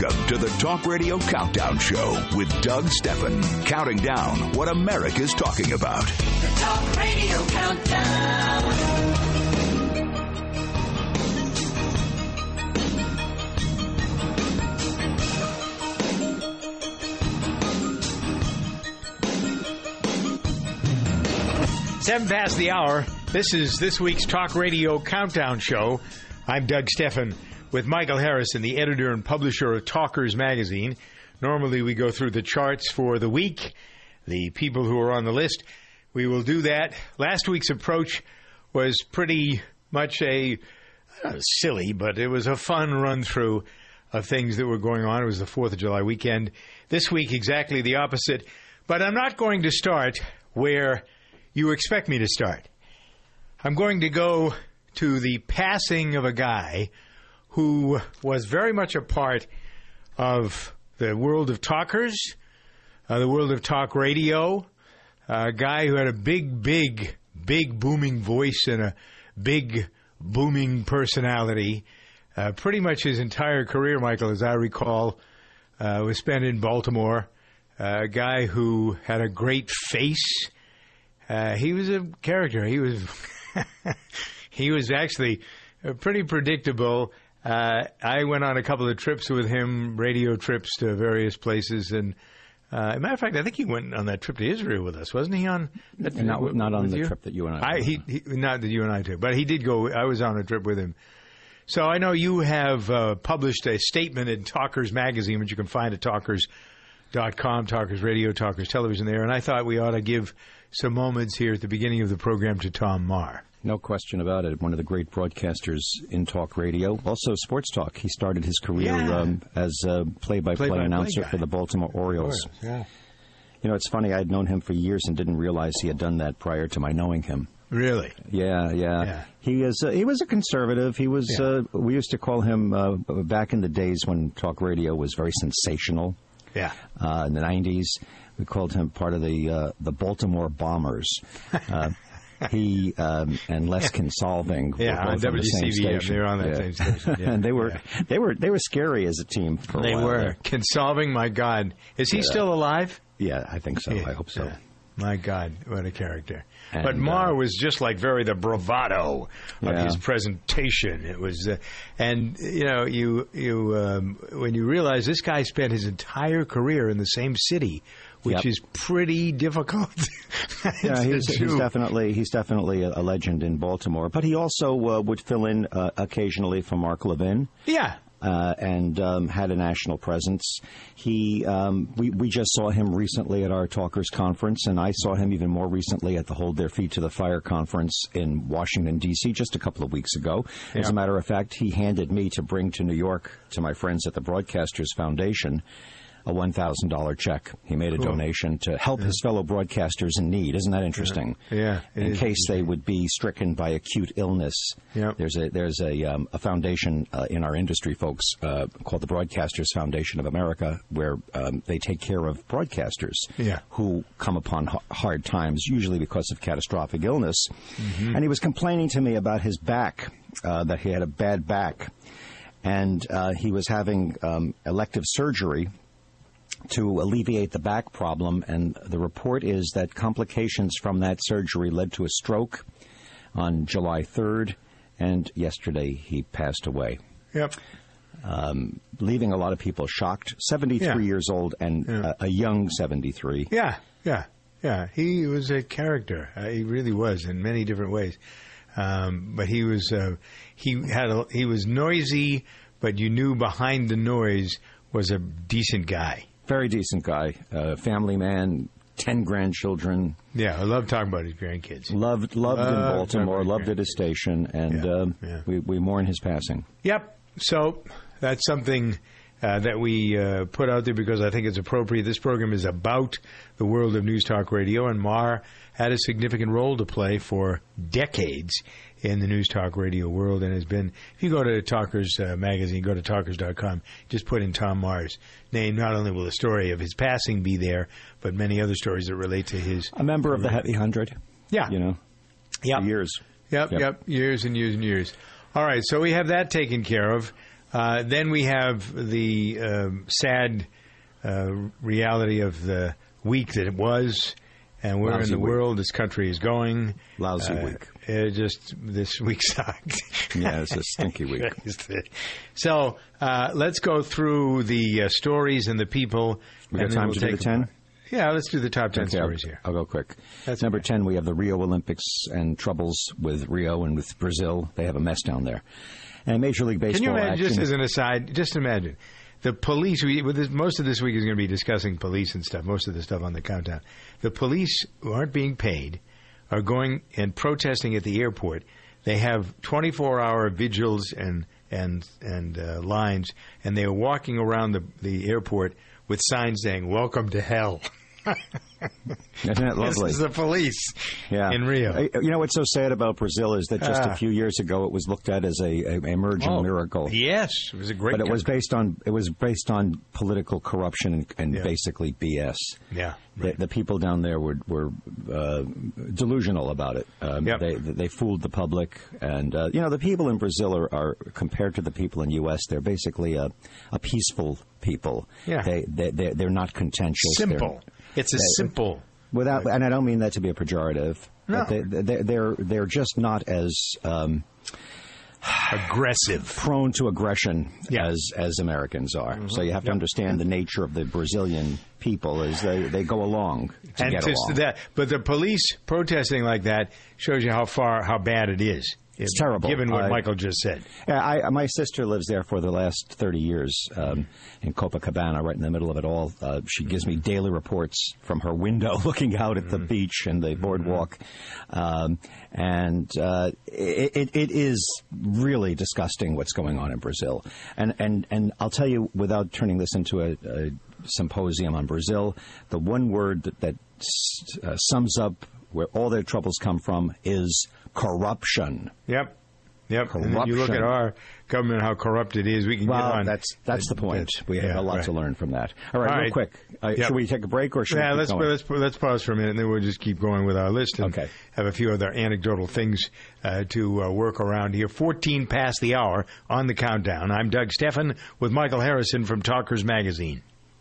Welcome to the Talk Radio Countdown Show with Doug Steffen, counting down what America's talking about. The Talk Radio Countdown. Seven past the hour. This is this week's Talk Radio Countdown Show. I'm Doug Steffen with Michael Harrison, the editor and publisher of Talkers Magazine. Normally, we go through the charts for the week, the people who are on the list. We will do that. Last week's approach was pretty much a not silly, but it was a fun run through of things that were going on. It was the 4th of July weekend. This week, exactly the opposite. But I'm not going to start where you expect me to start. I'm going to go to the passing of a guy who was very much a part of the world of talkers, uh, the world of talk radio, a guy who had a big, big, big booming voice and a big booming personality. Uh, pretty much his entire career, Michael, as I recall, uh, was spent in Baltimore. Uh, a guy who had a great face. Uh, he was a character. He was he was actually uh, pretty predictable. Uh, I went on a couple of trips with him, radio trips to various places, and uh, matter of fact, I think he went on that trip to Israel with us, wasn't he? On that, Not, with- not on the you? trip that you and I. I he, he not that you and I took, but he did go. I was on a trip with him. So I know you have uh, published a statement in Talkers Magazine, which you can find at talkers.com, Talkers Radio, Talkers Television there. And I thought we ought to give some moments here at the beginning of the program to Tom Marr. No question about it. One of the great broadcasters in talk radio, also sports talk. He started his career Yeah. um, as a play-by-play Play-by-play announcer for the Baltimore Orioles. Yeah. You know, it's funny. I'd known him for years and didn't realize he had done that prior to my knowing him. Really? Yeah, yeah. Yeah. He is. Uh, he was a conservative. He was. Yeah. Uh, we used to call him uh, back in the days when talk radio was very sensational. Yeah. uh, in the 90s. We called him part of the uh, the Baltimore Bombers. Uh, he um, and Les Kinsolving were Yeah, on on the. They were on that Yeah. same station, yeah. and they were Yeah. they were they were scary as a team. For a They were. Consolving, my God. Is he still alive? Yeah, I think so. I hope so. My God, what a character! And, but Marr uh, was just like very the bravado of Yeah. his presentation. It was, uh, and you know, you you um, when you realize this guy spent his entire career in the same city, which Yep. is pretty difficult. Yeah, he's, he's definitely he's definitely a, a legend in Baltimore. But he also uh, would fill in uh, occasionally for Mark Levin. yeah. Uh, and um, had a national presence. He, um, we, we just saw him recently at our Talkers conference, and I saw him even more recently at the Hold Their Feet to the Fire conference in Washington D.C. just a couple of weeks ago. As a matter of fact, he handed me to bring to New York to my friends at the Broadcasters Foundation. A one thousand dollar check. He made a donation to help his fellow broadcasters in need. Isn't that interesting? Yeah, it In case they would be stricken by acute illness. Yep. There's a there's a um, a foundation uh, in our industry, folks, uh, called the Broadcasters Foundation of America, where um, they take care of broadcasters Yeah. who come upon h- hard times, usually because of catastrophic illness. Mm-hmm. And he was complaining to me about his back, uh, that he had a bad back, and uh, he was having um, elective surgery to alleviate the back problem. And the report is that complications from that surgery led to a stroke on July 3rd, and yesterday he passed away, Yep. leaving a lot of people shocked. 73 Yeah. years old and Yeah. a, a young 73. Yeah, yeah, yeah. He was a character. Uh, he really was in many different ways. Um, but he was uh, he had a, he was noisy, but you knew behind the noise was a decent guy. Very decent guy, uh, family man, 10 grandchildren. Yeah, I love talking about his grandkids. Loved, loved in Baltimore, loved at his station, and Yeah, um, yeah. We, we mourn his passing. Yep. So that's something uh, that we uh, put out there because I think it's appropriate. This program is about the world of news talk radio, and Marr had a significant role to play for decades in the news talk radio world and has been. If you go to Talkers uh, magazine, go to talkers.com, just put in Tom Marr's name. Not only will the story of his passing be there, but many other stories that relate to his. A member of the Heavy Hundred. Yeah. You know, Yep. years. Yep, Yep. yep, years and years and years. All right, so we have that taken care of. Uh, then we have the um sad uh, reality of the week that it was, and where Lousy in the week. world this country is going. Lousy Uh, week. It just this week sucked. Yeah, it's a stinky week. so uh, let's go through the uh, stories and the people. We got time we'll to do the 10? Yeah, let's do the top ten Okay, I'll- stories here. I'll go quick. That's Number okay. 10, we have the Rio Olympics and troubles with Rio and with Brazil. They have a mess down there. And Major League Baseball Can you imagine, action. just as an aside, just imagine the police. We, this, most of this week is going to be discussing police and stuff. Most of the stuff on the countdown. The police who aren't being paid are going and protesting at the airport. They have 24-hour vigils and and and uh, lines, and they are walking around the the airport with signs saying "Welcome to Hell." Isn't that lovely? This is the police yeah. in Rio. Uh, You know what's so sad about Brazil is that just Ah. a few years ago it was looked at as a, a emerging Oh, miracle. Yes, it was a great. But it was based on it was based on political corruption and, and Yeah. basically BS. Yeah, The, the people down there were were uh, delusional about it. Um, Yep. They they fooled the public, and uh, you know the people in Brazil are, are compared to the people in U.S. They're basically a, a peaceful people. Yeah. They they they're, they're not contentious. They're- simple. It's a simple. Without, and I don't mean that to be a pejorative. No. But they, they, they're they're just not as um, Aggressive. prone to aggression Yeah. Mm-hmm. as as Americans are. So you have to understand the nature of the Brazilian people is they, they go along to and get along. that, but the police protesting like that shows you how far how bad it is. It's terrible. given what I- Michael just said. Yeah, I, my sister lives there for the last 30 years um, in Copacabana, right in the middle of it all. Uh, she gives me daily reports from her window looking out at the Mm-hmm. beach and the boardwalk. Um, and uh, it, it, it is really disgusting what's going on in Brazil. And, and, and I'll tell you, without turning this into a, a symposium on Brazil, the one word that, that s- uh, sums up where all their troubles come from is corruption. Yep. Yep. And then you look at our government, how corrupt it is. We can get on. that's that's the point. We have yeah, a lot right. to learn from that. All right, All real right. quick. Uh, Yep. Should we take a break or should Yeah, we let's let's let's pause for a minute, and then we'll just keep going with our list and Okay. have a few other anecdotal things uh, to uh, work around here. Fourteen past the hour on the countdown. I'm Doug Steffen with Michael Harrison from Talkers Magazine.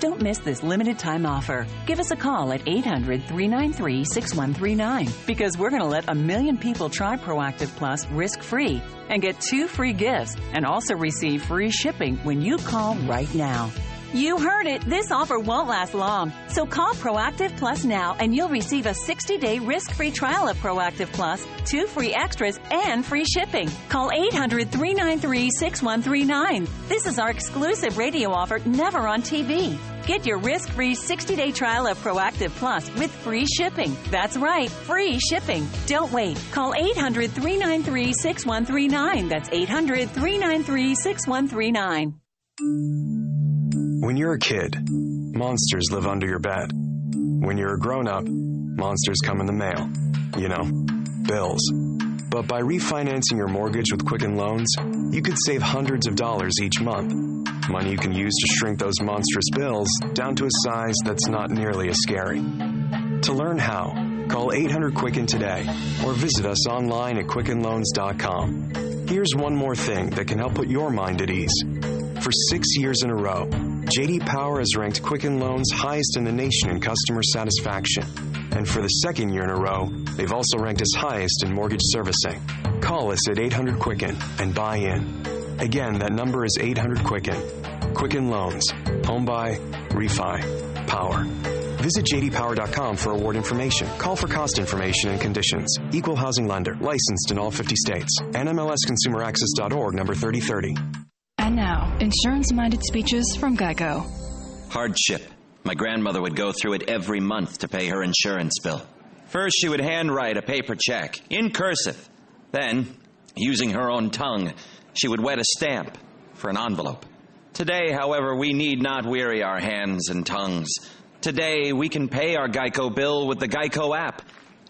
Don't miss this limited time offer. Give us a call at 800 393 6139 because we're going to let a million people try Proactiv Plus risk free and get two free gifts and also receive free shipping when you call right now. You heard it. This offer won't last long. So call Proactiv Plus now and you'll receive a 60 day risk free trial of Proactiv Plus, two free extras, and free shipping. Call 800 393 6139. This is our exclusive radio offer, never on TV. Get your risk free 60 day trial of Proactiv Plus with free shipping. That's right, free shipping. Don't wait. Call 800 393 6139. That's 800 393 6139. When you're a kid, monsters live under your bed. When you're a grown up, monsters come in the mail. You know, bills. But by refinancing your mortgage with Quicken Loans, you could save hundreds of dollars each month. Money you can use to shrink those monstrous bills down to a size that's not nearly as scary. To learn how, call 800 Quicken today or visit us online at QuickenLoans.com. Here's one more thing that can help put your mind at ease. For six years in a row, JD Power has ranked Quicken Loans highest in the nation in customer satisfaction. And for the second year in a row, they've also ranked us highest in mortgage servicing. Call us at 800 Quicken and buy in. Again, that number is 800 Quicken. Quicken Loans. Home buy, refi, power. Visit jdpower.com for award information. Call for cost information and conditions. Equal housing lender. Licensed in all 50 states. NMLSconsumeraccess.org number 3030. And now, insurance minded speeches from Geico. Hardship. My grandmother would go through it every month to pay her insurance bill. First, she would handwrite a paper check in cursive. Then, using her own tongue, she would wet a stamp for an envelope. Today, however, we need not weary our hands and tongues. Today, we can pay our Geico bill with the Geico app.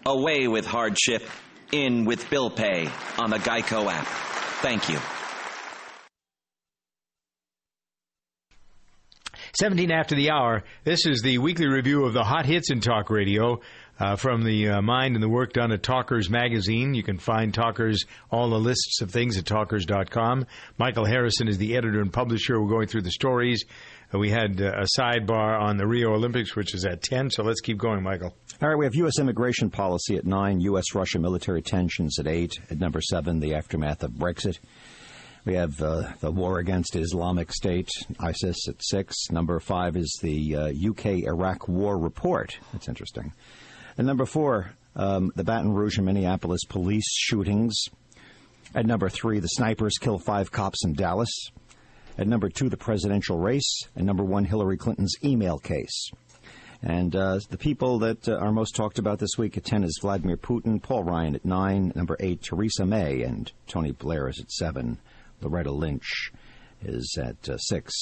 Away with hardship, in with bill pay on the Geico app. Thank you. 17 after the hour. This is the weekly review of the hot hits in talk radio uh, from the uh, mind and the work done at Talkers Magazine. You can find Talkers, all the lists of things at talkers.com. Michael Harrison is the editor and publisher. We're going through the stories. Uh, we had uh, a sidebar on the Rio Olympics, which is at 10, so let's keep going, Michael. All right, we have U.S. immigration policy at 9, U.S. Russia military tensions at 8, at number 7, the aftermath of Brexit. We have uh, the war against Islamic State, ISIS, at six. Number five is the uh, UK Iraq War Report. That's interesting. And number four, um, the Baton Rouge and Minneapolis police shootings. At number three, the snipers kill five cops in Dallas. At number two, the presidential race. And number one, Hillary Clinton's email case. And uh, the people that uh, are most talked about this week at 10 is Vladimir Putin, Paul Ryan at 9, number 8, Theresa May, and Tony Blair is at 7. Loretta Lynch is at uh, six.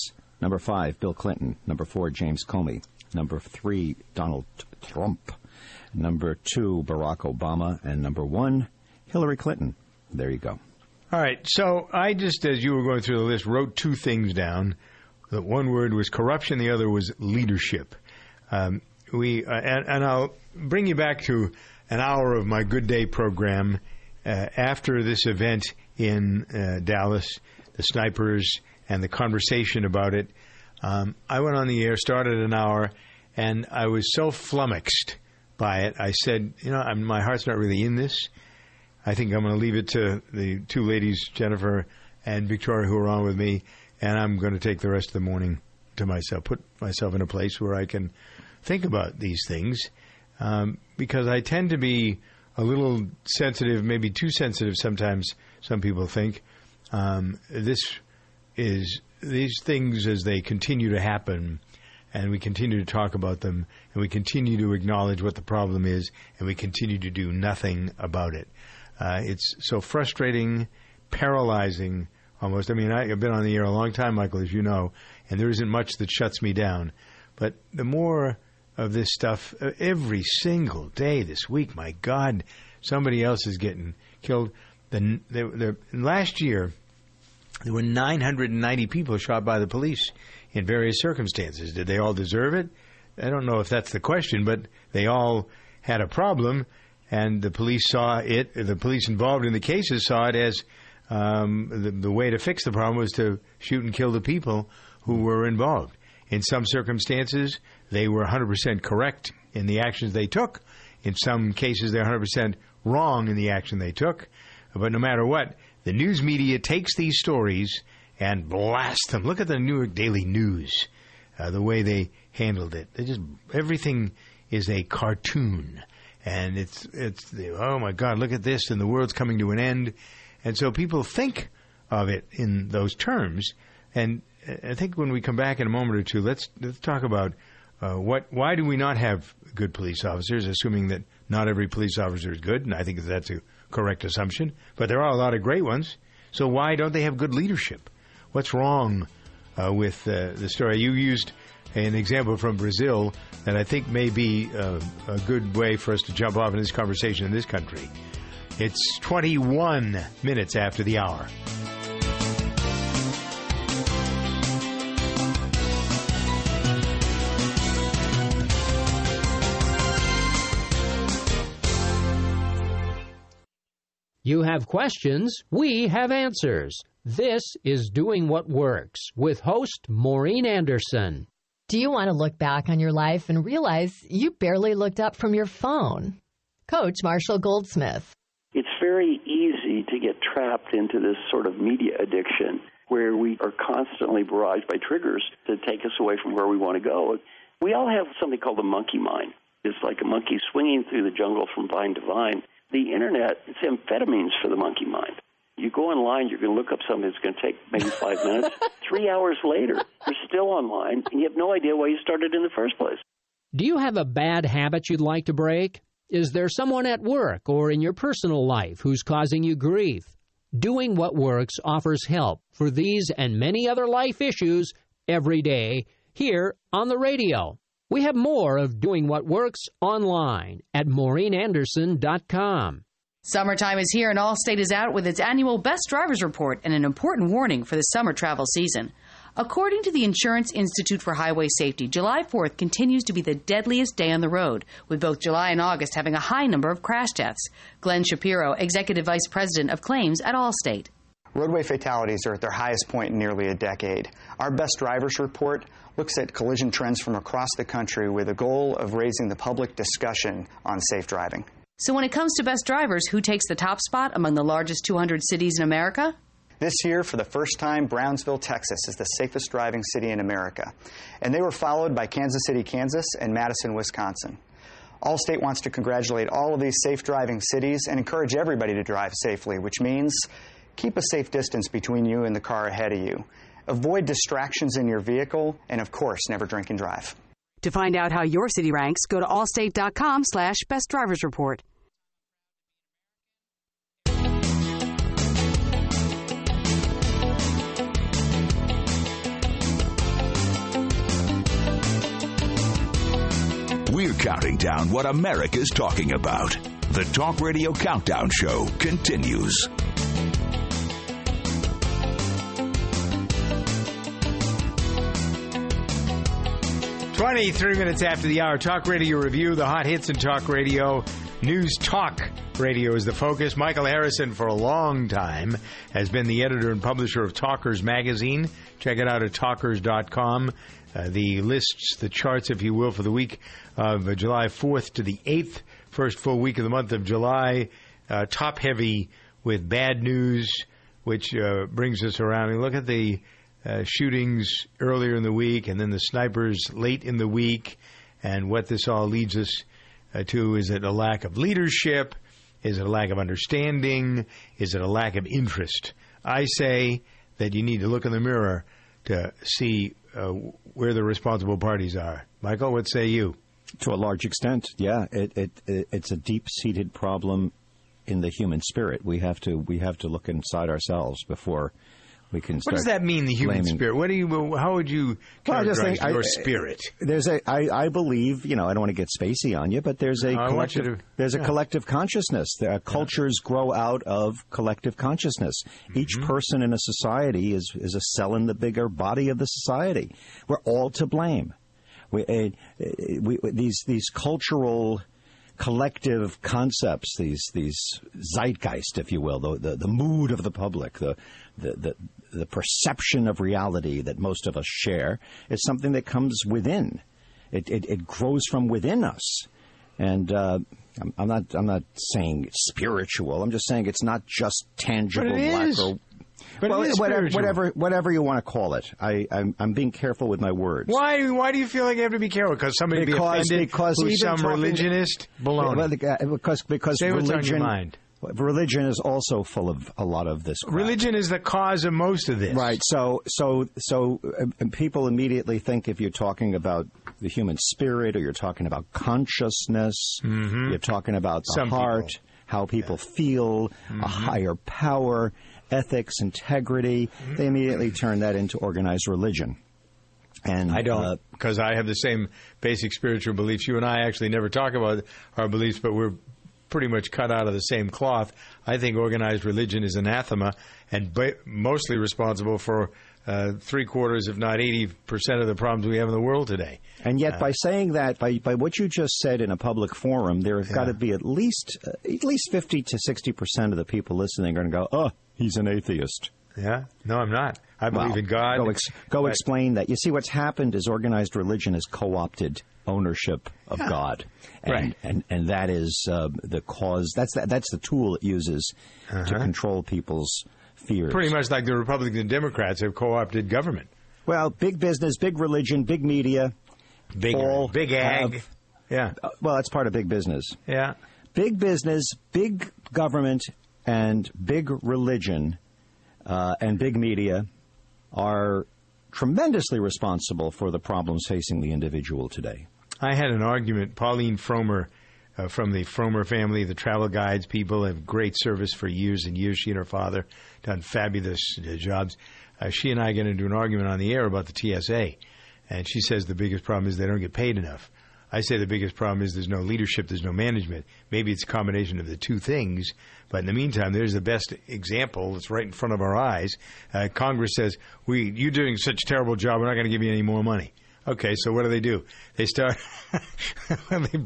Number five, Bill Clinton. Number four, James Comey. Number three, Donald Trump. Number two, Barack Obama. And number one, Hillary Clinton. There you go. All right. So I just, as you were going through the list, wrote two things down. The one word was corruption, the other was leadership. Um, we uh, and, and, I'll bring you back to an hour of my Good Day program uh, after this event in uh, Dallas, the snipers, and the conversation about it. Um, I went on the air, started an hour, and I was so flummoxed by it. I said, you know, I'm, my heart's not really in this. I think I'm going to leave it to the two ladies, Jennifer and Victoria, who are on with me, and I'm going to take the rest of the morning to myself, put myself in a place where I can think about these things, um, because I tend to be a little sensitive, maybe too sensitive sometimes some people think. Um, this is these things as they continue to happen, and we continue to talk about them, and we continue to acknowledge what the problem is, and we continue to do nothing about it. Uh, it's so frustrating, paralyzing, almost. I mean, I, I've been on the air a long time, Michael, as you know, and there isn't much that shuts me down. But the more of this stuff uh, every single day this week, my God, somebody else is getting killed. The, the, the, last year, there were 990 people shot by the police in various circumstances. Did they all deserve it? I don't know if that's the question, but they all had a problem, and the police saw it. The police involved in the cases saw it as um, the, the way to fix the problem was to shoot and kill the people who were involved. In some circumstances, they were 100% correct in the actions they took. In some cases, they're 100% wrong in the action they took. But no matter what, the news media takes these stories and blast them. Look at the New York Daily News, uh, the way they handled it. They just everything is a cartoon, and it's it's oh my God, look at this, and the world's coming to an end, and so people think of it in those terms. And I think when we come back in a moment or two, let's let's talk about uh, what why do we not have good police officers, assuming that not every police officer is good, and I think that's a correct assumption, but there are a lot of great ones. So why don't they have good leadership? What's wrong uh, with uh, the story? You used an example from Brazil that I think may be uh, a good way for us to jump off in this conversation in this country. It's 21 minutes after the hour. You have questions, we have answers. This is Doing What Works with host Maureen Anderson. Do you want to look back on your life and realize you barely looked up from your phone? Coach Marshall Goldsmith. It's very easy to get trapped into this sort of media addiction where we are constantly barraged by triggers to take us away from where we want to go. We all have something called the monkey mind. It's like a monkey swinging through the jungle from vine to vine. The internet, it's amphetamines for the monkey mind. You go online, you're going to look up something that's going to take maybe five minutes. Three hours later, you're still online, and you have no idea why you started in the first place. Do you have a bad habit you'd like to break? Is there someone at work or in your personal life who's causing you grief? Doing What Works offers help for these and many other life issues every day here on the radio. We have more of Doing What Works online at MaureenAnderson.com. Summertime is here and Allstate is out with its annual Best Drivers Report and an important warning for the summer travel season. According to the Insurance Institute for Highway Safety, July 4th continues to be the deadliest day on the road, with both July and August having a high number of crash deaths. Glenn Shapiro, Executive Vice President of Claims at Allstate. Roadway fatalities are at their highest point in nearly a decade. Our Best Drivers Report looks at collision trends from across the country with a goal of raising the public discussion on safe driving. So, when it comes to best drivers, who takes the top spot among the largest 200 cities in America? This year, for the first time, Brownsville, Texas is the safest driving city in America. And they were followed by Kansas City, Kansas, and Madison, Wisconsin. Allstate wants to congratulate all of these safe driving cities and encourage everybody to drive safely, which means keep a safe distance between you and the car ahead of you. Avoid distractions in your vehicle, and of course, never drink and drive. To find out how your city ranks, go to allstate.com slash best drivers report. We're counting down what America's talking about. The Talk Radio Countdown Show continues. Twenty-three minutes after the hour, Talk Radio Review, the hot hits in Talk Radio. News Talk Radio is the focus. Michael Harrison, for a long time, has been the editor and publisher of Talkers Magazine. Check it out at talkers.com. Uh, the lists, the charts, if you will, for the week of uh, July 4th to the 8th, first full week of the month of July. Uh, top heavy with bad news, which uh, brings us around. And look at the uh, shootings earlier in the week and then the snipers late in the week. And what this all leads us to is it a lack of leadership? Is it a lack of understanding? Is it a lack of interest? I say that you need to look in the mirror to see uh, where the responsible parties are. Michael, what say you? To a large extent, yeah, it, it, it it's a deep-seated problem in the human spirit. We have to we have to look inside ourselves before we can. What does that mean, the human blaming. spirit? What do you? How would you Well, I just characterize think I- your spirit? There's a, I, I believe, you know, I don't want to get spacey on you, but there's a No, collective, to- there's a collective consciousness. There are cultures grow out of collective consciousness. Each Mm-hmm. person in a society is is a cell in the bigger body of the society. We're all to blame. We, uh, uh, we, these these cultural collective concepts, these these zeitgeist, if you will, the the, the mood of the public, the, the the the perception of reality that most of us share, is something that comes within. It it, it grows from within us, and. Uh, I'm, I'm not. I'm not saying it's spiritual. I'm just saying it's not just tangible. But it black is. or But well, is whatever, whatever, whatever you want to call it. I, I'm, I'm being careful with my words. Why? Why do you feel like you have to be careful? Because somebody be because offended because who's some religionist? Baloney. Well, uh, because because Say what's on your religion mind. Religion is also full of a lot of this. crap. Religion is the cause of most of this. Right. So so so uh, people immediately think if you're talking about the human spirit or you're talking about consciousness, you're talking about the Mm-hmm. Some heart, people. how people feel, a higher power, ethics, integrity. They immediately turn that into organized religion. And I don't, uh, because I have the same basic spiritual beliefs. You and I actually never talk about our beliefs, but we're pretty much cut out of the same cloth. I think organized religion is anathema and ba- mostly responsible for uh, three quarters, if not 80% of the problems we have in the world today. And yet, Uh, by saying that, by, by what you just said in a public forum, there have got to be at least uh, at least fifty to sixty percent of the people listening are going to go, "Oh, he's an atheist." Yeah? No, I'm not. I believe Well, in God. Go, ex- go but- explain that. You see, what's happened is organized religion has co-opted ownership of God, and Right. and, and that is uh, the cause. That's the, that's the tool it uses to Uh-huh. control people's fears. Pretty much like the Republicans and Democrats have co opted government. Well, big business, big religion, big media, Big, all big ag. have- yeah. Uh, well, that's part of big business. Yeah. Big business, big government, and big religion uh, and big media are tremendously responsible for the problems facing the individual today. I had an argument. Pauline Frommer uh, from the Frommer family, the travel guides people, have great service for years and years. She and her father done fabulous uh, jobs. Uh, she and I get into an argument on the air about the TSA, and she says the biggest problem is they don't get paid enough. I say the biggest problem is there's no leadership, there's no management. Maybe it's a combination of the two things, but in the meantime, there's the best example. that's right in front of our eyes. Uh, Congress says, "We, you're doing such a terrible job. We're not going to give you any more money." Okay, so what do they do? They start they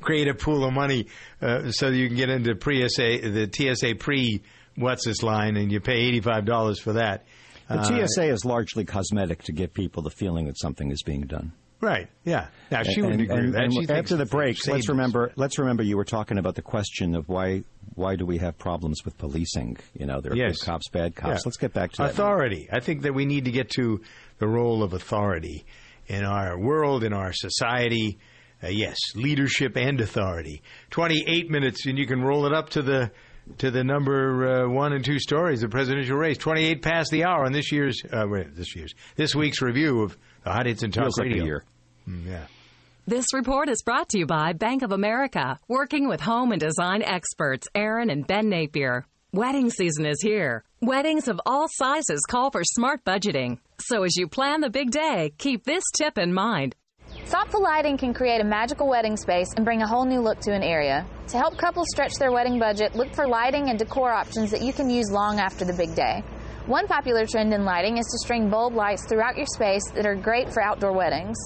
create a pool of money uh, so you can get into pre the TSA pre what's this line, and you pay eighty five dollars for that. The Uh, TSA is largely cosmetic to give people the feeling that something is being done. Right? Yeah. Now she And- wouldn't and- agree with that. and after the break, let's remember. Let's remember you were talking about the question of why why do we have problems with policing? You know, there are Yes. good cops, bad cops. Yeah. Let's get back to that. authority. I think that we need to get to the role of authority in our world, in our society. Uh, yes, leadership and authority. Twenty-eight minutes, and you can roll it up to the to the number uh, one and two stories the presidential race. Twenty-eight past the hour on this year's uh, this year's this week's review of hot hits and talk Feels radio. year. Mm, yeah. This report is brought to you by Bank of America, working with home and design experts Erin and Ben Napier. Wedding season is here. Weddings of all sizes call for smart budgeting. So as you plan the big day, keep this tip in mind. Thoughtful lighting can create a magical wedding space and bring a whole new look to an area. To help couples stretch their wedding budget, look for lighting and decor options that you can use long after the big day. One popular trend in lighting is to string bulb lights throughout your space that are great for outdoor weddings.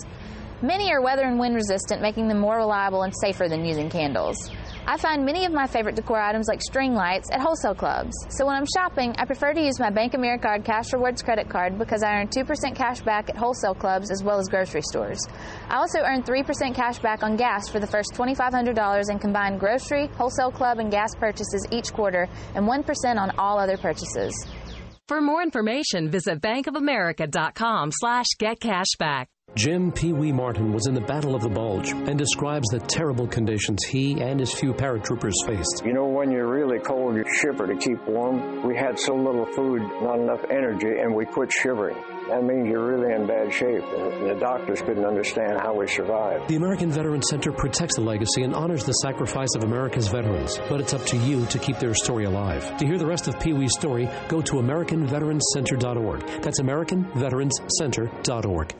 Many are weather and wind resistant, making them more reliable and safer than using candles. I find many of my favorite decor items like string lights at wholesale clubs. So when I'm shopping, I prefer to use my Bank of America Cash Rewards credit card because I earn 2% cash back at wholesale clubs as well as grocery stores. I also earn 3% cash back on gas for the first $2,500 in combined grocery, wholesale club, and gas purchases each quarter, and 1% on all other purchases. For more information, visit bankofamerica.com slash getcashback. Jim Pee Wee Martin was in the Battle of the Bulge and describes the terrible conditions he and his few paratroopers faced. You know, when you're really cold, you shiver to keep warm. We had so little food, not enough energy, and we quit shivering. That means you're really in bad shape, the doctors couldn't understand how we survived. The American Veterans Center protects the legacy and honors the sacrifice of America's veterans, but it's up to you to keep their story alive. To hear the rest of Pee Wee's story, go to AmericanVeteransCenter.org. That's AmericanVeteransCenter.org.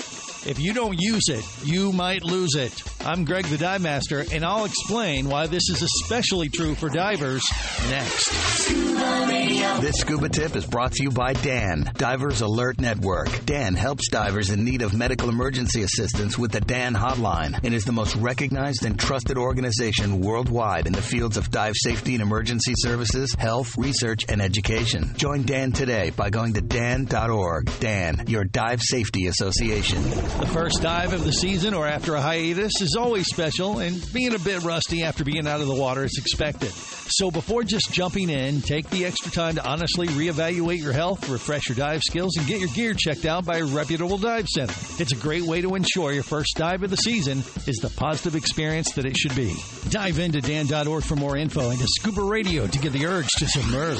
If you don't use it, you might lose it. I'm Greg the Dive Master, and I'll explain why this is especially true for divers next. This scuba tip is brought to you by Dan, Divers Alert Network. Dan helps divers in need of medical emergency assistance with the Dan Hotline and is the most recognized and trusted organization worldwide in the fields of dive safety and emergency services, health, research, and education. Join Dan today by going to dan.org. Dan, your dive safety association. The first dive of the season or after a hiatus is is always special, and being a bit rusty after being out of the water is expected. So before just jumping in, take the extra time to honestly reevaluate your health, refresh your dive skills, and get your gear checked out by a reputable dive center. It's a great way to ensure your first dive of the season is the positive experience that it should be. Dive into Dan.org for more info and to Scuba Radio to get the urge to submerge.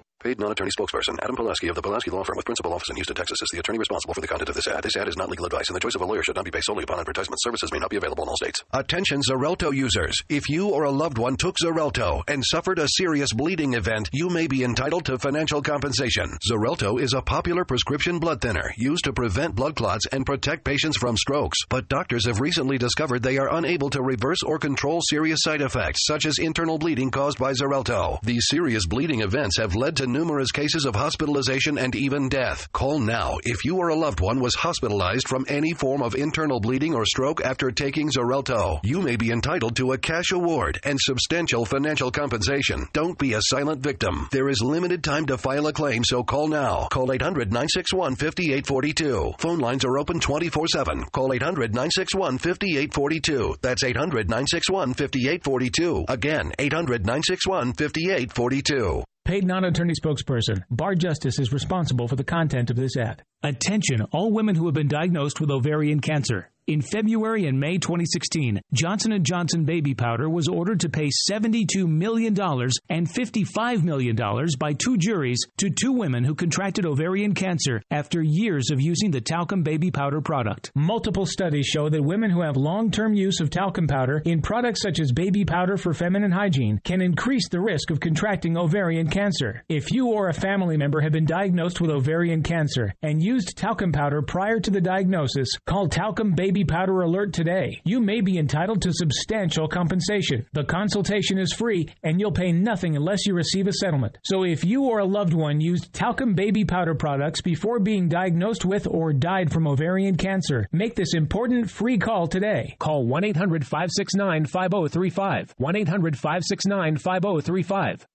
Paid non-attorney spokesperson Adam Pulaski of the Pulaski Law Firm with principal office in Houston, Texas is the attorney responsible for the content of this ad. This ad is not legal advice, and the choice of a lawyer should not be based solely upon advertisement. Services may not be available in all states. Attention Xarelto users. If you or a loved one took Xarelto and suffered a serious bleeding event, you may be entitled to financial compensation. Xarelto is a popular prescription blood thinner used to prevent blood clots and protect patients from strokes. But doctors have recently discovered they are unable to reverse or control serious side effects, such as internal bleeding caused by Xarelto. These serious bleeding events have led to numerous cases of hospitalization and even death. Call now if you or a loved one was hospitalized from any form of internal bleeding or stroke after taking Xarelto. You may be entitled to a cash award and substantial financial compensation. Don't be a silent victim. There is limited time to file a claim, so call now. Call 800 961 5842. Phone lines are open 24 7. Call 800 961 5842. That's 800 961 5842. Again, 800 961 5842. Paid non-attorney spokesperson. Bar Justice is responsible for the content of this ad. Attention, all women who have been diagnosed with ovarian cancer. In February and May 2016, Johnson & Johnson baby powder was ordered to pay $72 million and $55 million by two juries to two women who contracted ovarian cancer after years of using the talcum baby powder product. Multiple studies show that women who have long-term use of talcum powder in products such as baby powder for feminine hygiene can increase the risk of contracting ovarian cancer. If you or a family member have been diagnosed with ovarian cancer and used talcum powder prior to the diagnosis, call Talcum Baby Baby powder Alert today. You may be entitled to substantial compensation. The consultation is free and you'll pay nothing unless you receive a settlement. So if you or a loved one used talcum baby powder products before being diagnosed with or died from ovarian cancer, make this important free call today. Call 1 800 569 5035. 1 800 569 5035.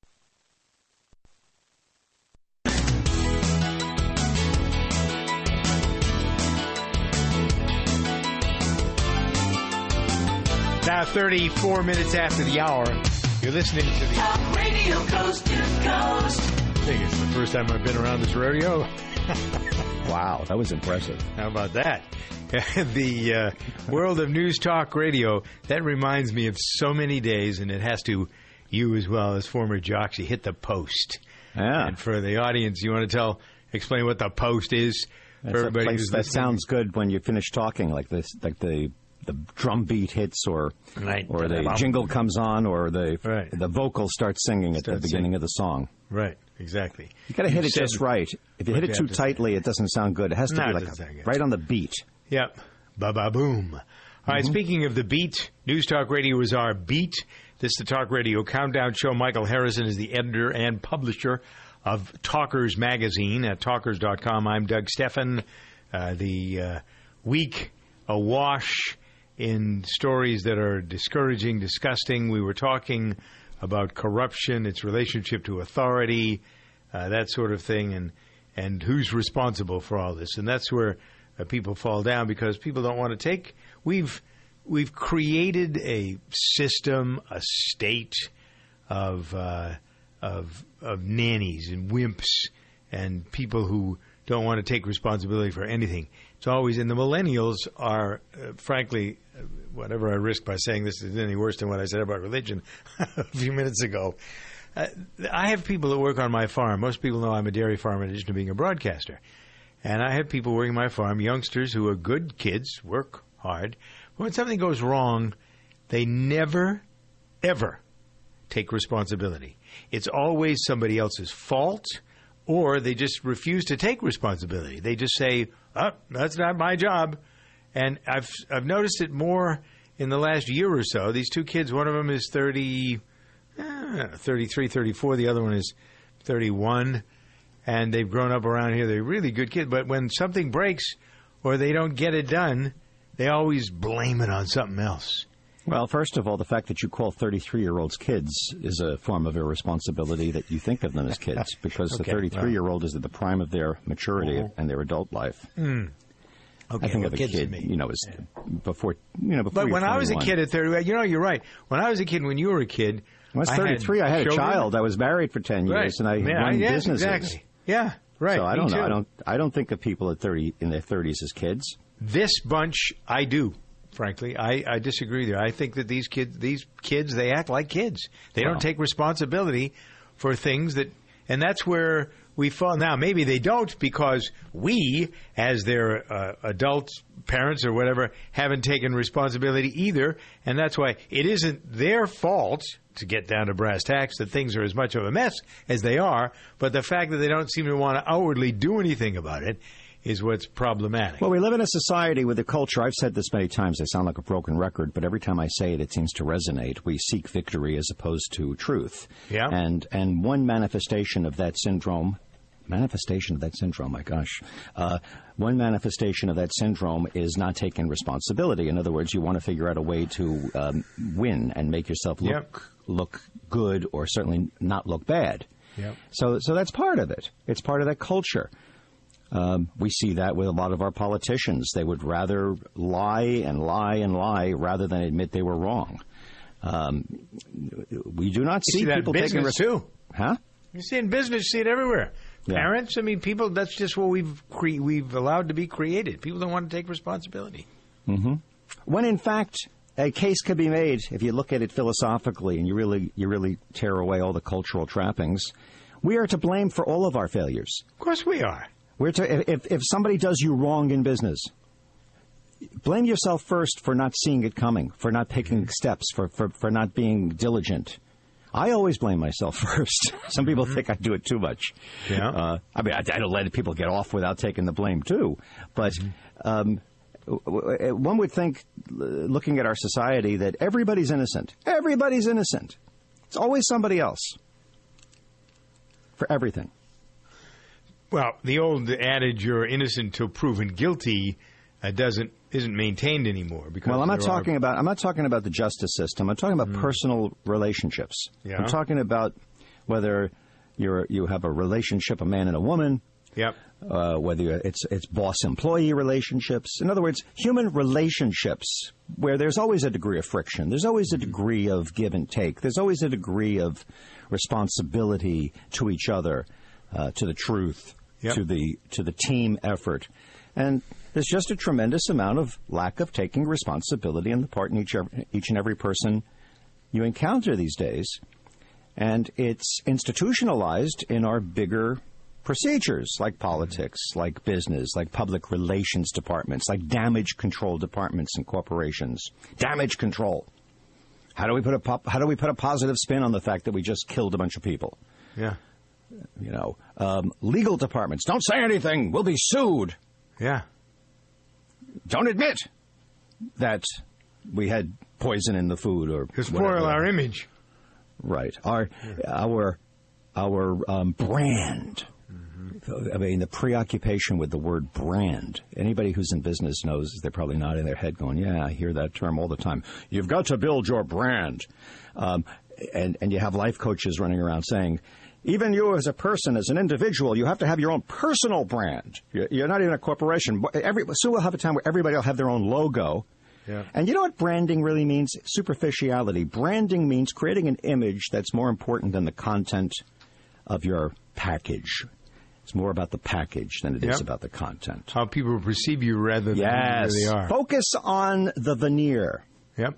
Now, 34 minutes after the hour, you're listening to the. Talk radio coast to coast. I think it's the first time I've been around this rodeo. wow, that was impressive. How about that? the uh, world of news talk radio, that reminds me of so many days, and it has to, you as well as former jocks, you hit the post. Yeah. And for the audience, you want to tell, explain what the post is That's a everybody place that listening? sounds good when you finish talking, like this, like the the drum beat hits, or Right. or the jingle comes on, or the the vocal starts singing at the beginning of the song. Right, exactly. You got to hit it said- just right. If you hit it too to- tightly, it doesn't sound good. It has to No, be like good. right on the beat. Yep. Ba ba boom. All right, Mhm. speaking of the beat, News Talk Radio is our beat. This is the Talk Radio Countdown Show. Michael Harrison is the editor and publisher of Talkers Magazine at talkers.com. I'm Doug Steffen. Uh, the uh, week awash in stories that are discouraging, disgusting. We were talking about corruption, its relationship to authority, uh, that sort of thing, and and who's responsible for all this. And that's where uh, people fall down because people don't want to take. We've we've created a system, a state of uh, of of nannies and wimps and people who don't want to take responsibility for anything. It's always and the millennials are, uh, frankly, uh, whatever I risk by saying this is any worse than what I said about religion a few minutes ago. Uh, I have people that work on my farm. Most people know I'm a dairy farm in addition to being a broadcaster. And I have people working my farm, youngsters who are good kids, work hard. When something goes wrong, they never, ever take responsibility. It's always somebody else's fault or they just refuse to take responsibility. They just say, "Oh, that's not my job." And I've I've noticed it more in the last year or so. These two kids, one of them is 30, eh, 33, 34. The other one is 31. And they've grown up around here. They're really good kids. But when something breaks or they don't get it done, they always blame it on something else. Well, first of all, the fact that you call 33 year olds kids is a form of irresponsibility that you think of them as kids because Okay, the 33 year old is at the prime of their maturity Uh-huh. and their adult life. Hmm. Okay, I think well, of a kids kid, you know, is before, you know, before But when I was a kid at 30, you know, you're right. When I was a kid, when you were a kid, When I was 33. I had, a child. I was married for 10 years, Right. and I Yeah, run yes, businesses. exactly. Yeah, right. So I don't know. too. I don't. I don't think of people at 30 in their 30s as kids. This bunch, I do. Frankly, I, I disagree there. I think that these kids, these kids, they act like kids. They Wow. don't take responsibility for things that, and that's where we fall. Now, maybe they don't because we, as their uh, adult parents or whatever, haven't taken responsibility either, and that's why it isn't their fault. To get down to brass tacks, that things are as much of a mess as they are, but the fact that they don't seem to want to outwardly do anything about it is what's problematic. Well, we live in a society with a culture. I've said this many times. I sound like a broken record, but every time I say it, it seems to resonate. We seek victory as opposed to truth. Yeah. And and one manifestation of that syndrome, manifestation of that syndrome. My gosh, uh, one manifestation of that syndrome is not taking responsibility. In other words, you want to figure out a way to um, win and make yourself look Yep. look good, or certainly not look bad. Yep. So, so that's part of it. It's part of that culture. Um, we see that with a lot of our politicians. They would rather lie and lie and lie rather than admit they were wrong. Um, we do not see, see that people taking res- too. Huh? You see in business, you see it everywhere. Yeah. Parents, I mean, people. That's just what we've cre- we've allowed to be created. People don't want to take responsibility. hmm When in fact, a case could be made if you look at it philosophically and you really you really tear away all the cultural trappings. We are to blame for all of our failures. Of course, we are. We're to if if somebody does you wrong in business, blame yourself first for not seeing it coming, for not taking steps, for for, for not being diligent. I always blame myself first. Some people think I do it too much. Yeah. Uh, I mean, I, I don't let people get off without taking the blame too. But um, w- w- one would think, looking at our society, that everybody's innocent. Everybody's innocent. It's always somebody else for everything. Well, the old adage "you're innocent till proven guilty" uh, doesn't isn't maintained anymore. Because Well, I'm not there are- talking about I'm not talking about the justice system. I'm talking about personal relationships. Yeah. I'm talking about whether you're you have a relationship, a man and a woman. Yep. Uh, whether it's it's boss employee relationships. In other words, human relationships where there's always a degree of friction. There's always a degree of give and take. There's always a degree of responsibility to each other, uh, to the truth, Yep. to the to the team effort, and there's just a tremendous amount of lack of taking responsibility on the part in each each and every person you encounter these days, and it's institutionalized in our bigger procedures like politics, like business, like public relations departments, like damage control departments and corporations. Damage control. How do we put a pop, how do we put a positive spin on the fact that we just killed a bunch of people? Yeah. You know, um, legal departments. Don't say anything. We'll be sued. Yeah. Don't admit that we had poison in the food or spoil our image. Right. Our our our um, brand. I mean, the preoccupation with the word brand. Anybody who's in business knows they're probably not in their head going, "Yeah, I hear that term all the time." You've got to build your brand, um, and and you have life coaches running around saying. Even you as a person, as an individual, you have to have your own personal brand. You're not even a corporation. Every, soon we'll have a time where everybody will have their own logo, Yeah. and you know what branding really means? Superficiality. Branding means creating an image that's more important than the content of your package. It's more about the package than it is Yep. about the content. How people perceive you rather than Yes. who really are. Focus on the veneer. Yep.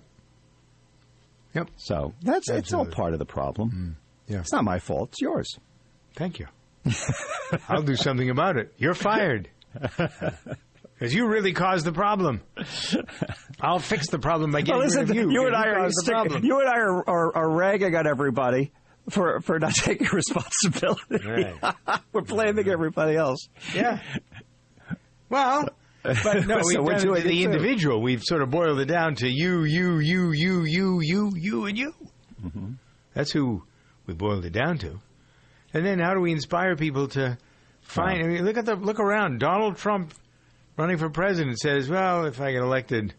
Yep. So that's it's all part of the problem. Mm. Yeah. It's not my fault. It's yours. Thank you. I'll do something about it. You're fired. Because you really caused the problem. I'll fix the problem by getting Well, listen, rid of you. you and I are stick- you and I are, are, are ragging on everybody. for for not taking responsibility. Right. we're blaming everybody else. Yeah. Well, but no, So we've done it the too. individual. We've sort of boiled it down to you, you, you, you, you, you, you, and you. Mm-hmm. That's who we boiled it down to. And then how do we inspire people to find? I mean, look at the look around. Donald Trump running for president says, "Well, if I get elected."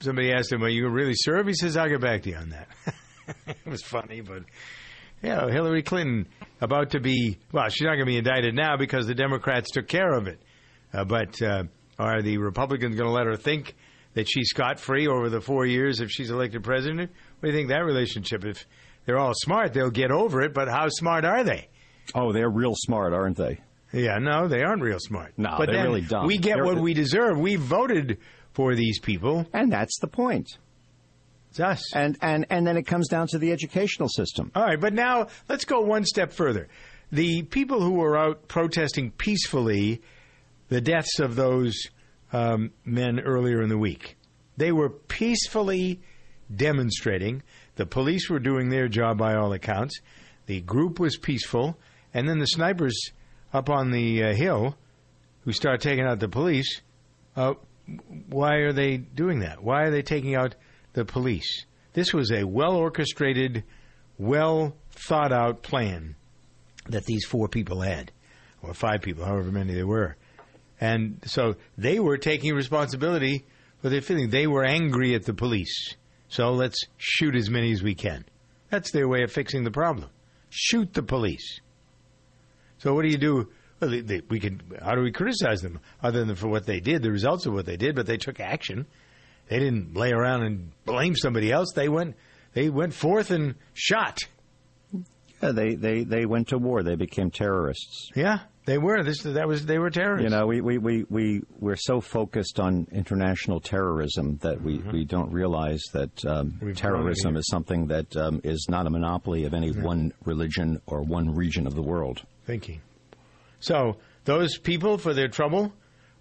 Somebody asked him, "Are you really serve?" He says, "I'll get back to you on that." it was funny, but yeah, Hillary Clinton about to be well, she's not going to be indicted now because the Democrats took care of it. Uh, but uh, are the Republicans going to let her think that she's scot free over the four years if she's elected president? What do you think that relationship? If they're all smart, they'll get over it. But how smart are they? Oh, they're real smart, aren't they? Yeah, no, they aren't real smart. No, but they're really dumb. We get They're- what we deserve. We voted for these people, and that's the point. It's us. And and and then it comes down to the educational system. All right, but now let's go one step further. The people who were out protesting peacefully the deaths of those um, men earlier in the week, they were peacefully demonstrating. The police were doing their job by all accounts. The group was peaceful, and then the snipers up on the uh, hill, who start taking out the police. Uh, why are they doing that? Why are they taking out the police? This was a well orchestrated, well thought out plan that these four people had, or five people, however many they were. And so they were taking responsibility for their feeling. They were angry at the police. So let's shoot as many as we can. That's their way of fixing the problem. Shoot the police. So what do you do? Well, they, they, we can. How do we criticize them other than for what they did, the results of what they did? But they took action. They didn't lay around and blame somebody else. They went. They went forth and shot. Yeah, they, they, they went to war. They became terrorists. Yeah, they were. This that was they were terrorists. You know, we, we, we, we, we're so focused on international terrorism that we, Mm-hmm. we don't realize that um, terrorism is something that um, is not a monopoly of any one religion or one region of the world. Thank you. So those people, for their trouble,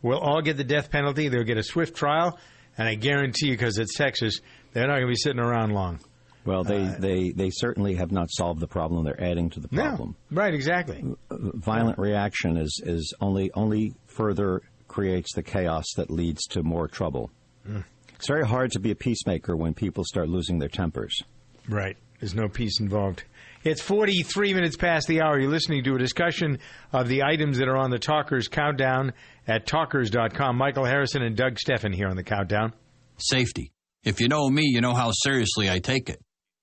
will all get the death penalty. They'll get a swift trial, and I guarantee you, because it's Texas, they're not going to be sitting around long. Well, they, they, they certainly have not solved the problem. They're adding to the problem. No, right, exactly. Violent reaction is, is only only further creates the chaos that leads to more trouble. Mm. It's very hard to be a peacemaker when people start losing their tempers. Right. There's no peace involved. It's 43 minutes past the hour. You're listening to a discussion of the items that are on the Talkers Countdown at talkers.com. Michael Harrison and Doug Stephan here on the countdown. Safety. If you know me, you know how seriously I take it.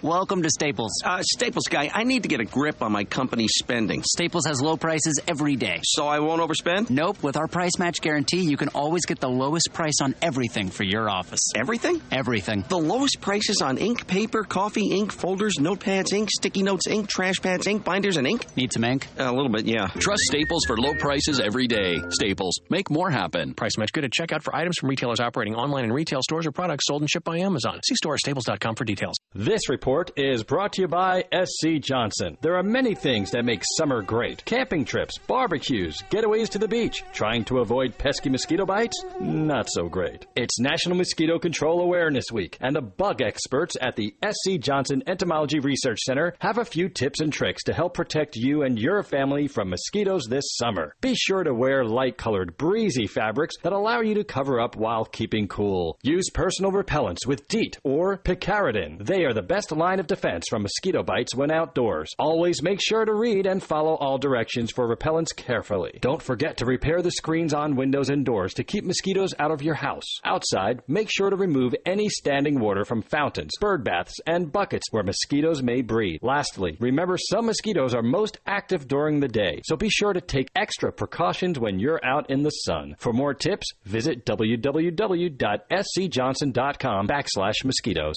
Welcome to Staples. Uh, Staples guy, I need to get a grip on my company's spending. Staples has low prices every day. So I won't overspend? Nope. With our price match guarantee, you can always get the lowest price on everything for your office. Everything? Everything. The lowest prices on ink, paper, coffee, ink, folders, notepads, ink, sticky notes, ink, trash pads, ink, binders, and ink? Need some ink? a little bit, yeah. Trust Staples for low prices every day. Staples, make more happen. Price match good at checkout for items from retailers operating online in retail stores or products sold and shipped by Amazon. See store or staples.com for details. This report is brought to you by SC Johnson. There are many things that make summer great camping trips, barbecues, getaways to the beach. Trying to avoid pesky mosquito bites? Not so great. It's National Mosquito Control Awareness Week, and the bug experts at the SC Johnson Entomology Research Center have a few tips and tricks to help protect you and your family from mosquitoes this summer. Be sure to wear light colored, breezy fabrics that allow you to cover up while keeping cool. Use personal repellents with DEET or Picaridin. They are the best line of defense from mosquito bites when outdoors. Always make sure to read and follow all directions for repellents carefully. Don't forget to repair the screens on windows and doors to keep mosquitoes out of your house. Outside, make sure to remove any standing water from fountains, bird baths, and buckets where mosquitoes may breed. Lastly, remember some mosquitoes are most active during the day, so be sure to take extra precautions when you're out in the sun. For more tips, visit www.scjohnson.com backslash mosquitoes.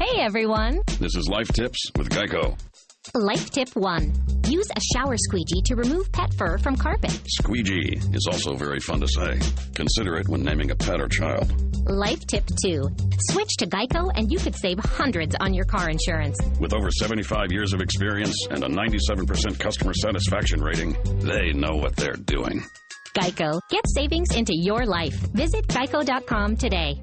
Hey everyone! This is Life Tips with Geico. Life tip 1. Use a shower squeegee to remove pet fur from carpet. Squeegee is also very fun to say. Consider it when naming a pet or child. Life tip 2. Switch to Geico and you could save hundreds on your car insurance. With over 75 years of experience and a 97% customer satisfaction rating, they know what they're doing. Geico. Get savings into your life. Visit geico.com today.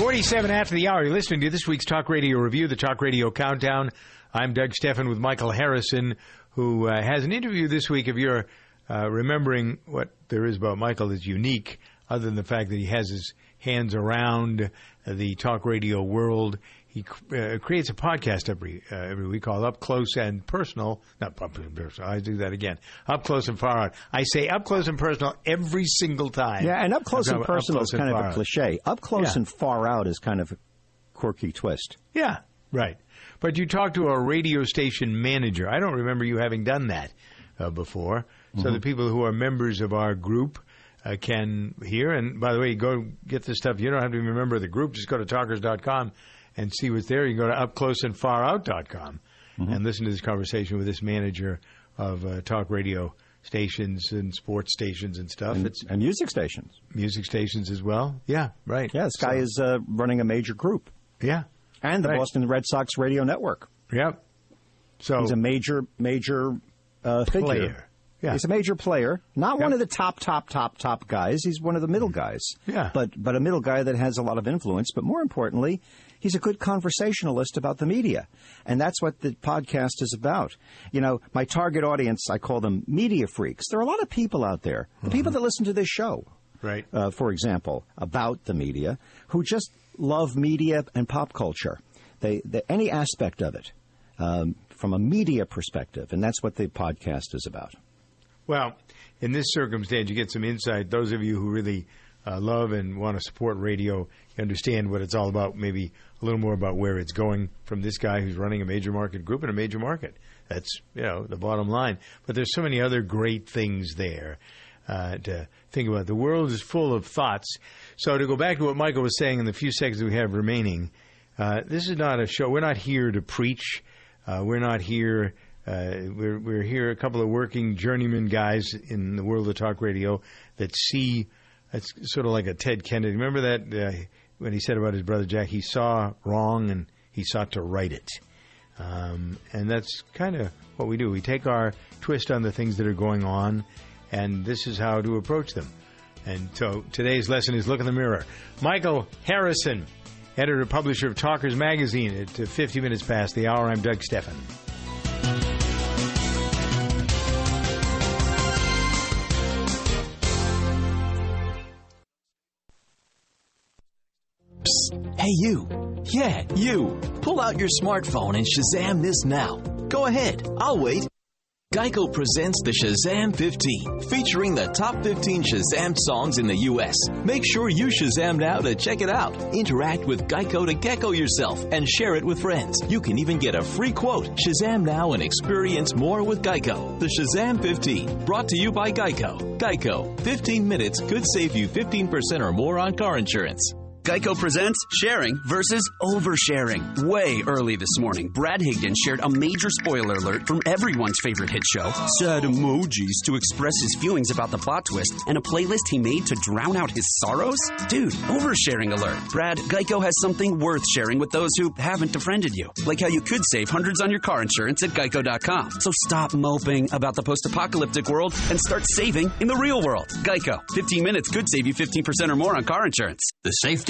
47 after the hour. You're listening to this week's Talk Radio Review, the Talk Radio Countdown. I'm Doug Stephan with Michael Harrison, who uh, has an interview this week. If you're uh, remembering what there is about Michael is unique, other than the fact that he has his hands around the talk radio world. He uh, creates a podcast every uh, every week called Up Close and Personal. Not up and personal. I do that again. Up close and far out. I say up close and personal every single time. Yeah, and up close and personal up is kind of a out. cliche. Up close Yeah. and far out is kind of a quirky twist. Yeah, right. But you talk to a radio station manager. I don't remember you having done that uh, before. So Mhm. the people who are members of our group uh, can hear. And by the way, go get this stuff. You don't have to be a member of the group. Just go to talkers.com and see what's there. You can go to upcloseandfarout.com and listen to this conversation with this manager of uh, talk radio stations and sports stations and stuff. And, it's and music stations. music stations as well. Yeah, right. Yeah, this guy So- is uh, running a major group. Yeah. And the Right. Boston Red Sox radio network. Yep. So he's a major, major uh, figure. Yeah. He's a major player. Not one of the top, top, top, top guys. He's one of the middle guys. Yeah. But but a middle guy that has a lot of influence. But more importantly, he's a good conversationalist about the media, and that's what the podcast is about. You know, my target audience, I call them media freaks. There are a lot of people out there, the people that listen to this show, right? Uh, for example, about the media, who just love media and pop culture. They, they any aspect of it. Um, from a media perspective, and that's what the podcast is about. Well, in this circumstance, you get some insight. Those of you who really uh, love and want to support radio, you understand what it's all about. Maybe a little more about where it's going from this guy who's running a major market group in a major market. That's you know the bottom line. But there's so many other great things there uh, to think about. The world is full of thoughts. So to go back to what Michael was saying in the few seconds we have remaining, uh, this is not a show. We're not here to preach. Uh, we're not here. Uh, we're we're here a couple of working journeyman guys in the world of talk radio that see. It's sort of like a Ted Kennedy. Remember that uh, when he said about his brother Jack, he saw wrong and he sought to right it. Um, and that's kind of what we do. We take our twist on the things that are going on, and this is how to approach them. And so today's lesson is look in the mirror. Michael Harrison, editor publisher of Talkers Magazine. At uh, 50 minutes past the hour, I'm Doug Stephan. Hey, you. Yeah, you. Pull out your smartphone and Shazam this now. Go ahead. I'll wait. Geico presents the Shazam 15, featuring the top 15 Shazam songs in the U.S. Make sure you Shazam now to check it out. Interact with Geico to gecko yourself and share it with friends. You can even get a free quote. Shazam now and experience more with Geico. The Shazam 15, brought to you by Geico. Geico, 15 minutes could save you 15% or more on car insurance. Geico presents sharing versus oversharing. Way early this morning, Brad Higdon shared a major spoiler alert from everyone's favorite hit show. Sad emojis to express his feelings about the plot twist and a playlist he made to drown out his sorrows? Dude, oversharing alert. Brad, Geico has something worth sharing with those who haven't befriended you. Like how you could save hundreds on your car insurance at geico.com. So stop moping about the post apocalyptic world and start saving in the real world. Geico. 15 minutes could save you 15% or more on car insurance. The safety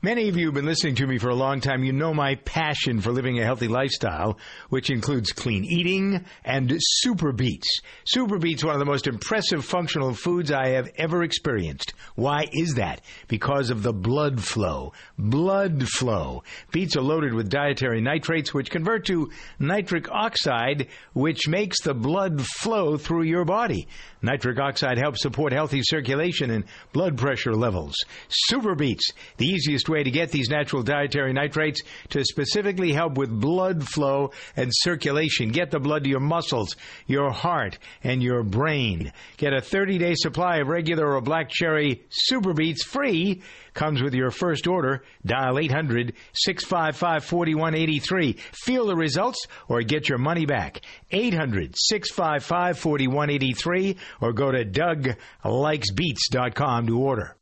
Many of you have been listening to me for a long time. You know my passion for living a healthy lifestyle, which includes clean eating and Super Beets. Super Beets, one of the most impressive functional foods I have ever experienced. Why is that? Because of the blood flow. Blood flow. Beets are loaded with dietary nitrates, which convert to nitric oxide, which makes the blood flow through your body. Nitric oxide helps support healthy circulation and blood pressure levels. Super Beets, the easiest way to get these natural dietary nitrates to specifically help with blood flow and circulation. Get the blood to your muscles, your heart, and your brain. Get a 30 day supply of regular or black cherry Super Beets free. Comes with your first order. Dial 800 655 4183. Feel the results or get your money back. 800 655 4183 or go to DougLikesBeets.com to order.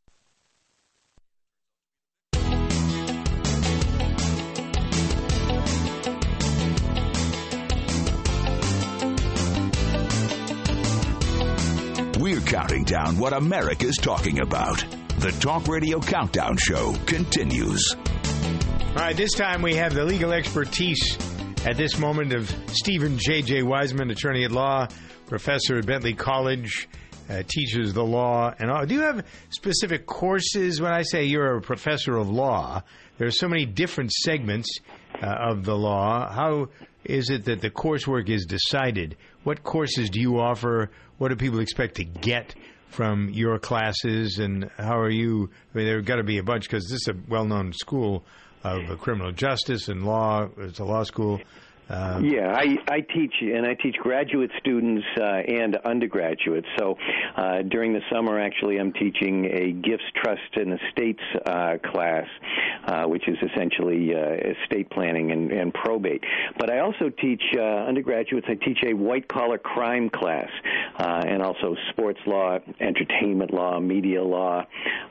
We're counting down what America's talking about. The Talk Radio Countdown Show continues. All right, this time we have the legal expertise at this moment of Steven J.J. Weisman, attorney at law, professor at Bentley College, uh, teaches the law. And all. do you have specific courses? When I say you're a professor of law, there are so many different segments uh, of the law. How is it that the coursework is decided? What courses do you offer? What do people expect to get from your classes? And how are you? I mean, there have got to be a bunch because this is a well known school of uh, criminal justice and law. It's a law school. Um, yeah, I, I teach and I teach graduate students uh, and undergraduates. So uh, during the summer, actually, I'm teaching a gifts, trust, and estates uh, class, uh, which is essentially uh, estate planning and, and probate. But I also teach uh, undergraduates. I teach a white collar crime class, uh and also sports law, entertainment law, media law.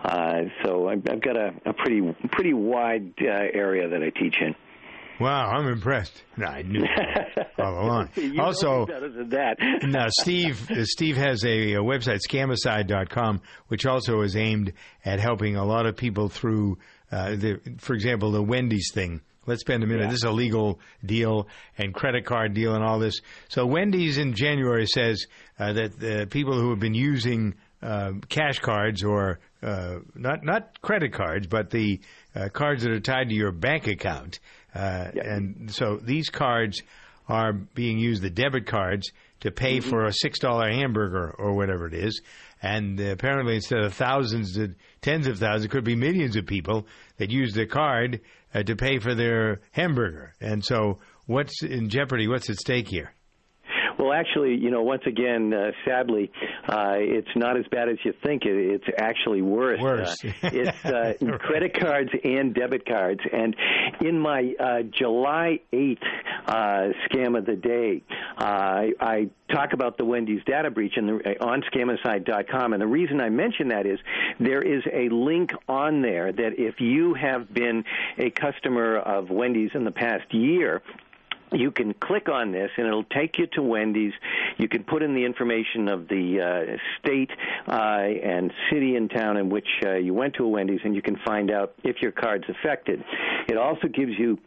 Uh so I've, I've got a, a pretty pretty wide area that I teach in. Wow, I'm impressed. No, I knew all along. also, better than that. now, Steve, uh, Steve has a, a website, scamicide.com, which also is aimed at helping a lot of people through, uh, the, for example, the Wendy's thing. Let's spend a minute. Yeah. This is a legal deal and credit card deal and all this. So Wendy's in January says uh, that the people who have been using uh, cash cards or uh, not not credit cards, but the uh, cards that are tied to your bank account uh, and so these cards are being used, the debit cards, to pay mm-hmm. for a six dollar hamburger or whatever it is. And apparently, instead of thousands, tens of thousands, it could be millions of people that use the card uh, to pay for their hamburger. And so, what's in jeopardy? What's at stake here? Well, actually, you know, once again, uh, sadly, uh, it's not as bad as you think. It, it's actually worse. Worse. Uh, it's uh, credit cards and debit cards. And in my uh, July 8th uh, scam of the day, uh, I talk about the Wendy's data breach in the, on scamicide.com. And the reason I mention that is there is a link on there that if you have been a customer of Wendy's in the past year, you can click on this and it'll take you to Wendy's. You can put in the information of the uh, state uh, and city and town in which uh, you went to a Wendy's, and you can find out if your card's affected. It also gives you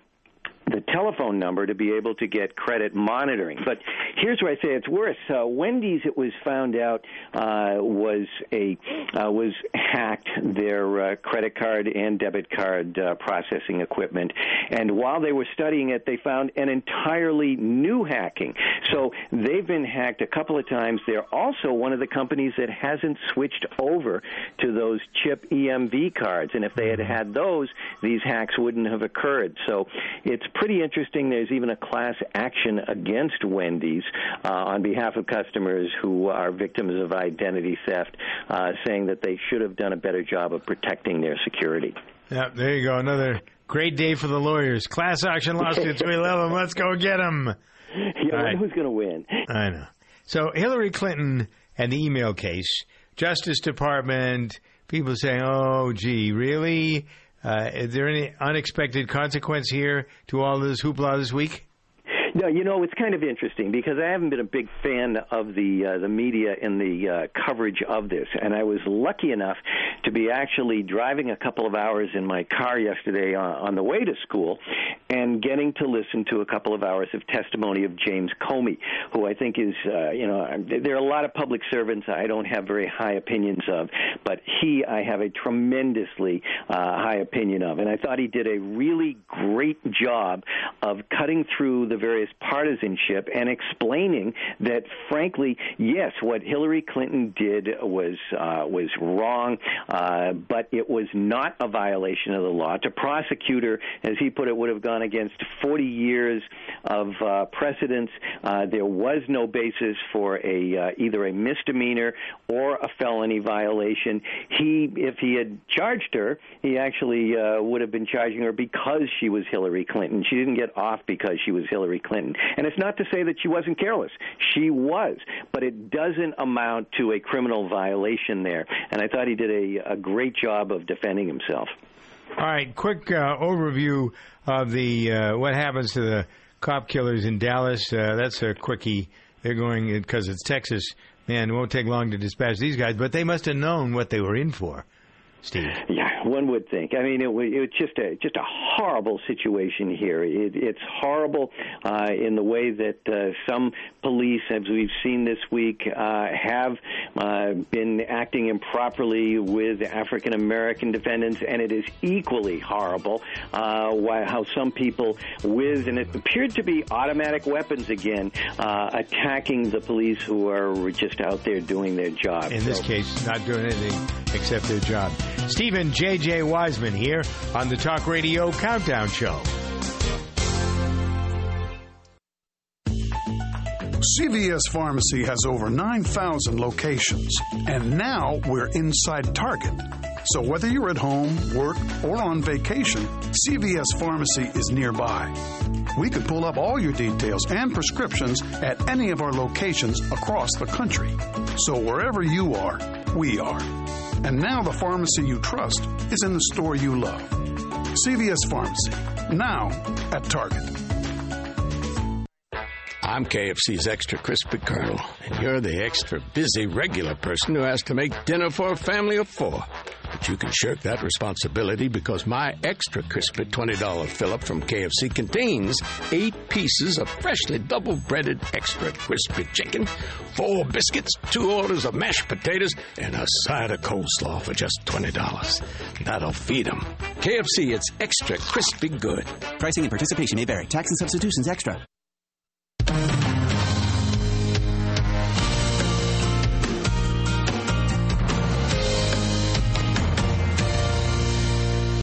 the telephone number to be able to get credit monitoring. But here's where I say it's worse. Uh, Wendy's, it was found out, uh, was a uh, was hacked their uh, credit card and debit card uh, processing equipment, and while they were studying it, they found an entirely new hacking. So they've been hacked a couple of times. They're also one of the companies that hasn't switched over to those chip EMV cards, and if they had had those, these hacks wouldn't have occurred. So it's pretty interesting. There's even a class action against Wendy's uh, on behalf of customers who are victims of identity theft, uh, saying that they should have done a better job of protecting their security. Yeah, there you go. Another great day for the lawyers. Class action lawsuits. we love them. Let's go get them. Yeah, right. who's going to win? I know. So Hillary Clinton and the email case, Justice Department, people saying, "Oh, gee, really? Uh, is there any unexpected consequence here to all this hoopla this week?" No, you know it's kind of interesting because I haven't been a big fan of the uh, the media and the uh, coverage of this, and I was lucky enough to be actually driving a couple of hours in my car yesterday on, on the way to school, and getting to listen to a couple of hours of testimony of James Comey, who I think is uh, you know there are a lot of public servants I don't have very high opinions of, but he I have a tremendously uh, high opinion of, and I thought he did a really great job of cutting through the various partisanship and explaining that, frankly, yes, what Hillary Clinton did was uh, was wrong, uh, but it was not a violation of the law. To prosecute her, as he put it, would have gone against 40 years of uh, precedents. Uh, there was no basis for a uh, either a misdemeanor or a felony violation. He, if he had charged her, he actually uh, would have been charging her because she was Hillary Clinton. She didn't get off because she was Hillary Clinton. And it's not to say that she wasn't careless. She was, but it doesn't amount to a criminal violation there. And I thought he did a, a great job of defending himself. All right, quick uh, overview of the uh, what happens to the cop killers in Dallas. Uh, that's a quickie. They're going because it's Texas. Man, it won't take long to dispatch these guys, but they must have known what they were in for. Steve. Yeah, one would think. I mean, it was, it was just a just a horrible situation here. It, it's horrible uh, in the way that uh, some police, as we've seen this week, uh, have uh, been acting improperly with African American defendants, and it is equally horrible uh, why, how some people with and it appeared to be automatic weapons again uh, attacking the police who are just out there doing their job. In this case, not doing anything except their job. Steven J.J. Weisman here on the Talk Radio Countdown Show. CVS Pharmacy has over 9,000 locations, and now we're inside Target. So whether you're at home, work, or on vacation, CVS Pharmacy is nearby. We could pull up all your details and prescriptions at any of our locations across the country. So wherever you are, we are. And now the pharmacy you trust is in the store you love. CVS Pharmacy, now at Target. I'm KFC's extra crispy colonel, and you're the extra busy regular person who has to make dinner for a family of four. But you can shirk that responsibility because my extra crispy $20 fill up from KFC contains eight pieces of freshly double breaded extra crispy chicken, four biscuits, two orders of mashed potatoes, and a side of coleslaw for just $20. That'll feed 'em. KFC, it's extra crispy good. Pricing and participation may vary. Tax and substitutions extra.